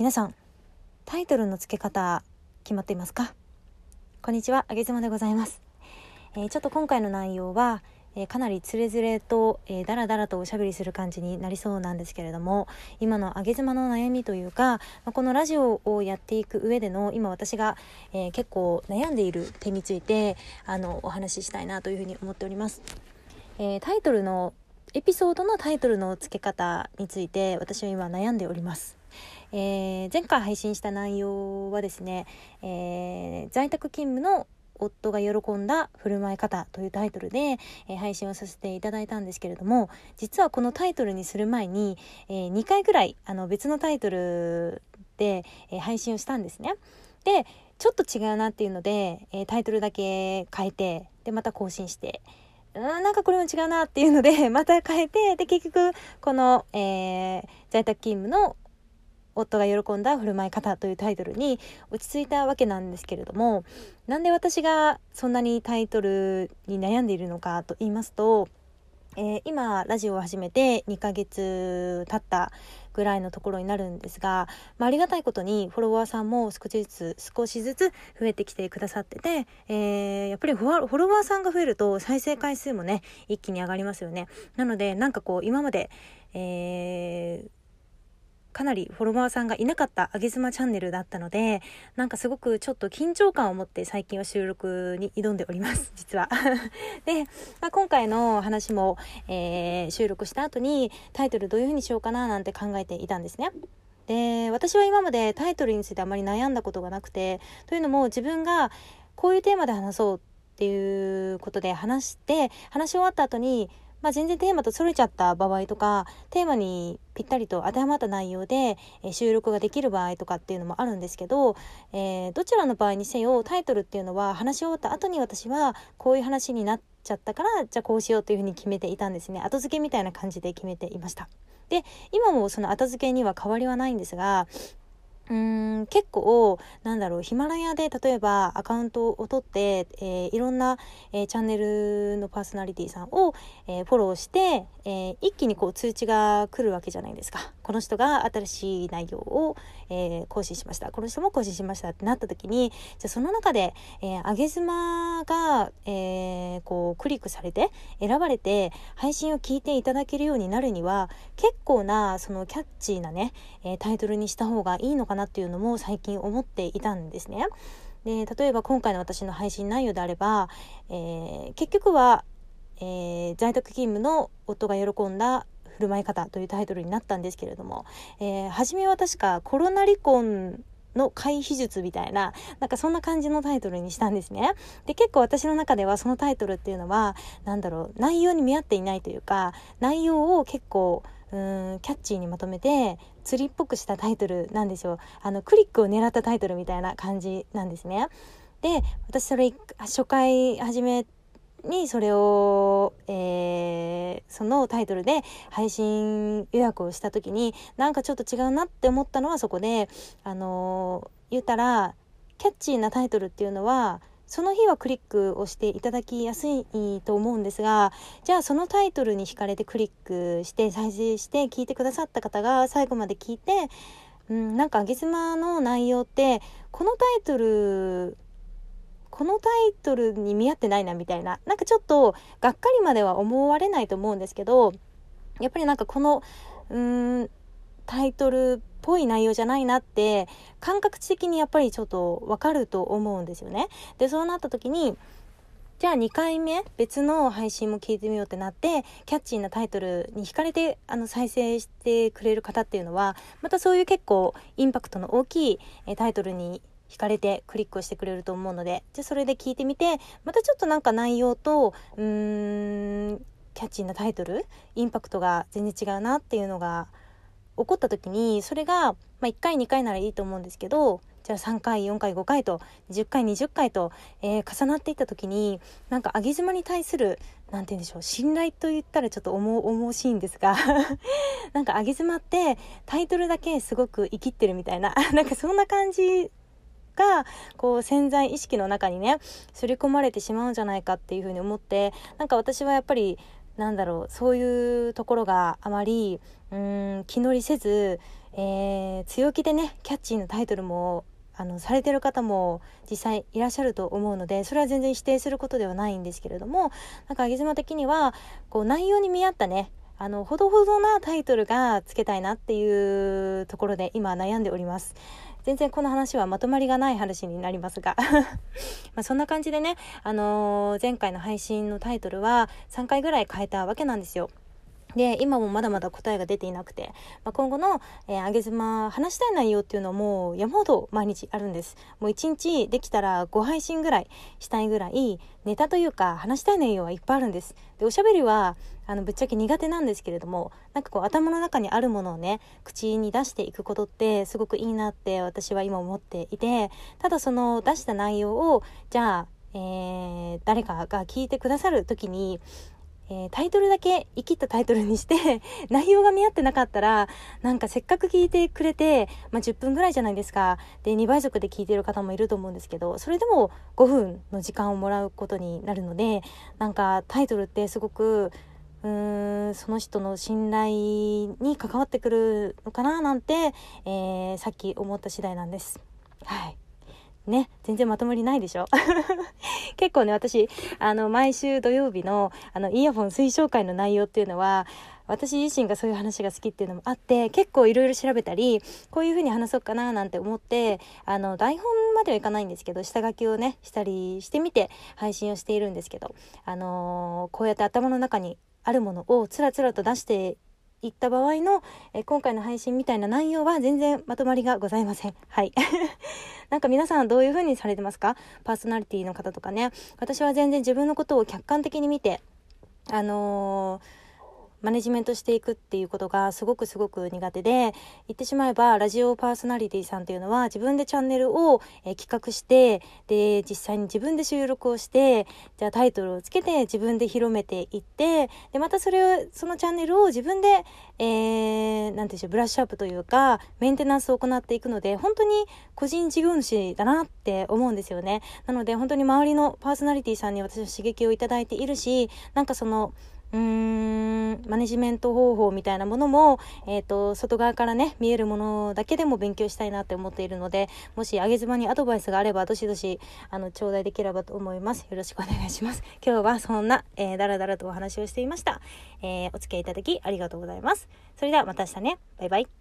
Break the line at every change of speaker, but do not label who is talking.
皆さんタイトルの付け方決まっていますか？こんにちはあげずまでございます、えー、ちょっと今回の内容は、えー、かなりつれづれと、えー、だらだらとおしゃべりする感じになりそうなんですけれども今のあげ妻の悩みというか、まあ、このラジオをやっていく上での今私が、えー、結構悩んでいる点についてあのお話ししたいなというふうに思っております、えー、タイトルのエピソードのタイトルの付け方について私は今悩んでおりますえー、前回配信した内容はですね、えー、在宅勤務の夫が喜んだ振る舞い方というタイトルで、えー、配信をさせていただいたんですけれども実はこのタイトルにする前に、え、2回ぐらいあの別のタイトルで、え、配信をしたんですね。でちょっと違うなっていうので、えタイトルだけ変えてでまた更新してうんなんかこれも違うなっていうので また変えてで結局この、え在宅勤務の夫が喜んだ振る舞い方というタイトルに落ち着いたわけなんですけれどもなんで私がそんなにタイトルに悩んでいるのかと言いますと、えー、今ラジオを始めて2ヶ月経ったぐらいのところになるんですが、まあ、ありがたいことにフォロワーさんも少しずつ少しずつ増えてきてくださってて、えー、やっぱりフォロワーさんが増えると再生回数もね一気に上がりますよね。なのでなんかこう今まで、えーかなりフォロワーさんがいなかったあげ妻チャンネルだったのでなんかすごくちょっと緊張感を持って最近は収録に挑んでおります。実は。で、まあ、今回の話も、えー、収録した後にタイトルどういう風にしようかななんて考えていたんですね。で私は今までタイトルについてあまり悩んだことがなくてというのも自分がこういうテーマで話そうっていうことで話して話し終わった後にまあ、全然テーマとそれちゃった場合とかテーマにぴったりと当てはまった内容で、え収録ができる場合とかっていうのもあるんですけど、えー、どちらの場合にせよタイトルっていうのは話し終わった後に私はこういう話になっちゃったからじゃあこうしようというふうに決めていたんですね。後付けみたいな感じで決めていました。で今もその後付けには変わりはないんですがうん結構なんだろうヒマラヤで例えばアカウントを取って、えー、いろんな、えー、チャンネルのパーソナリティさんを、えー、フォローして、え一気にこう通知が来るわけじゃないですか。この人が新しい内容を、え更新しました。この人も更新しましたってなった時にじゃその中で、えー、上げ妻が、えこうクリックされて選ばれて配信を聞いていただけるようになるには結構なそのキャッチーなね、えタイトルにした方がいいのかななっていうのも最近思っていたんですね。で例えば今回の私の配信内容であれば、えー、結局は、えー、在宅勤務の夫が喜んだ振る舞い方というタイトルになったんですけれども、えー、初めは確かコロナ離婚の回避術みたいな、なんかそんな感じのタイトルにしたんですね。で、結構私の中ではそのタイトルっていうのは、なんだろう、内容に見合っていないというか、内容を結構、うんキャッチーにまとめて釣りっぽくしたタイトルなんですよ。あのクリックを狙ったタイトルみたいな感じなんですね。で私それ初回始めにそれを、えー、そのタイトルで配信予約をした時になんかちょっと違うなって思ったのはそこであのー、言ったらキャッチーなタイトルっていうのはその日はクリックをしていただきやすいと思うんですがじゃあそのタイトルに惹かれてクリックして再生して聞いてくださった方が最後まで聞いて、うん、なんかあげ妻の内容ってこのタイトルこのタイトルに見合ってないなみたいななんかちょっとがっかりまでは思われないと思うんですけどやっぱりなんかこのうーんタイトルっぽい内容じゃないなって感覚的にやっぱりちょっとわかると思うんですよね。でそうなった時にじゃあ2回目別の配信も聞いてみようってなってキャッチーなタイトルに惹かれてあの再生してくれる方っていうのはまたそういう結構インパクトの大きいタイトルに惹かれてクリックをしてくれると思うのでじゃあそれで聞いてみてまたちょっとなんか内容とうーんキャッチーなタイトルインパクトが全然違うなっていうのが起こった時にそれが、まあ、1回2回ならいいと思うんですけどじゃあ3回4回5回と10回20回と、えー、重なっていった時になんか上げ妻に対する何て言うんでしょう信頼と言ったらちょっと重しいんですが なんか上げ妻ってタイトルだけすごく生きってるみたいな なんかそんな感じがこう潜在意識の中にね刷り込まれてしまうんじゃないかっていうふうに思ってなんか私はやっぱりなんだろうそういうところがあまりうん気乗りせずえー、強気でねキャッチーなタイトルもあのされてる方も実際いらっしゃると思うのでそれは全然否定することではないんですけれどもなんか上妻的にはこう内容に見合ったねあのほどほどなタイトルがつけたいなっていうところで今悩んでおります。全然この話はまとまりがない話になりますが まそんな感じでね、あのー、前回の配信のタイトルは3回ぐらい変えたわけなんですよ。で、今もまだまだ答えが出ていなくて、まあ、今後の、えー、上げ妻話したい内容っていうのはもう山ほど毎日あるんです。もう1日できたら5配信ぐらいしたいぐらい、ネタというか話したい内容はいっぱいあるんです。で、おしゃべりは、あの、ぶっちゃけ苦手なんですけれども、なんかこう頭の中にあるものをね、口に出していくことってすごくいいなって私は今思っていて、ただその出した内容を、じゃあ、えー、誰かが聞いてくださる時に、えー、タイトルだけ生きったタイトルにして 内容が見合ってなかったら、なんかせっかく聞いてくれて、まあ、10分ぐらいじゃないですか。で、2倍速で聞いてる方もいると思うんですけど、それでも5分の時間をもらうことになるので、なんかタイトルってすごく、うーんその人の信頼に関わってくるのかななんて、えー、さっき思った次第なんです。はい。ね、全然まとまりないでしょ？結構ね、私、あの、毎週土曜日の、あの、イヤホン推奨会の内容っていうのは、私自身がそういう話が好きっていうのもあって、結構いろいろ調べたり、こういう風に話そうかななんて思って、あの、台本まではいかないんですけど、下書きをね、したりしてみて配信をしているんですけど、あのー、こうやって頭の中にあるものをつらつらと出していった場合の、え今回の配信みたいな内容は全然まとまりがございません。はい。なんか皆さんどういう風にされてますか？パーソナリティの方とかね。私は全然自分のことを客観的に見て、あのーマネジメントしていくっていうことがすごくすごく苦手で、言ってしまえば、ラジオパーソナリティさんっていうのは自分でチャンネルを、え企画して、で、実際に自分で収録をして、じゃあタイトルをつけて自分で広めていって、で、またそれを、そのチャンネルを自分で、えー、ていうんでしょう、ブラッシュアップというか、メンテナンスを行っていくので、本当に個人事業主だなって思うんですよね。なので、本当に周りのパーソナリティさんに私は刺激をいただいているし、なんかその、うーん、マネジメント方法みたいなものも、えっ、ー、と、外側からね、見えるものだけでも勉強したいなって思っているので、もし、上げ妻にアドバイスがあれば、どしどし、あの、頂戴できればと思います。よろしくお願いします。今日はそんな、えー、だらだらとお話をしていました。えー、お付き合いいただきありがとうございます。それではまた明日ね。バイバイ。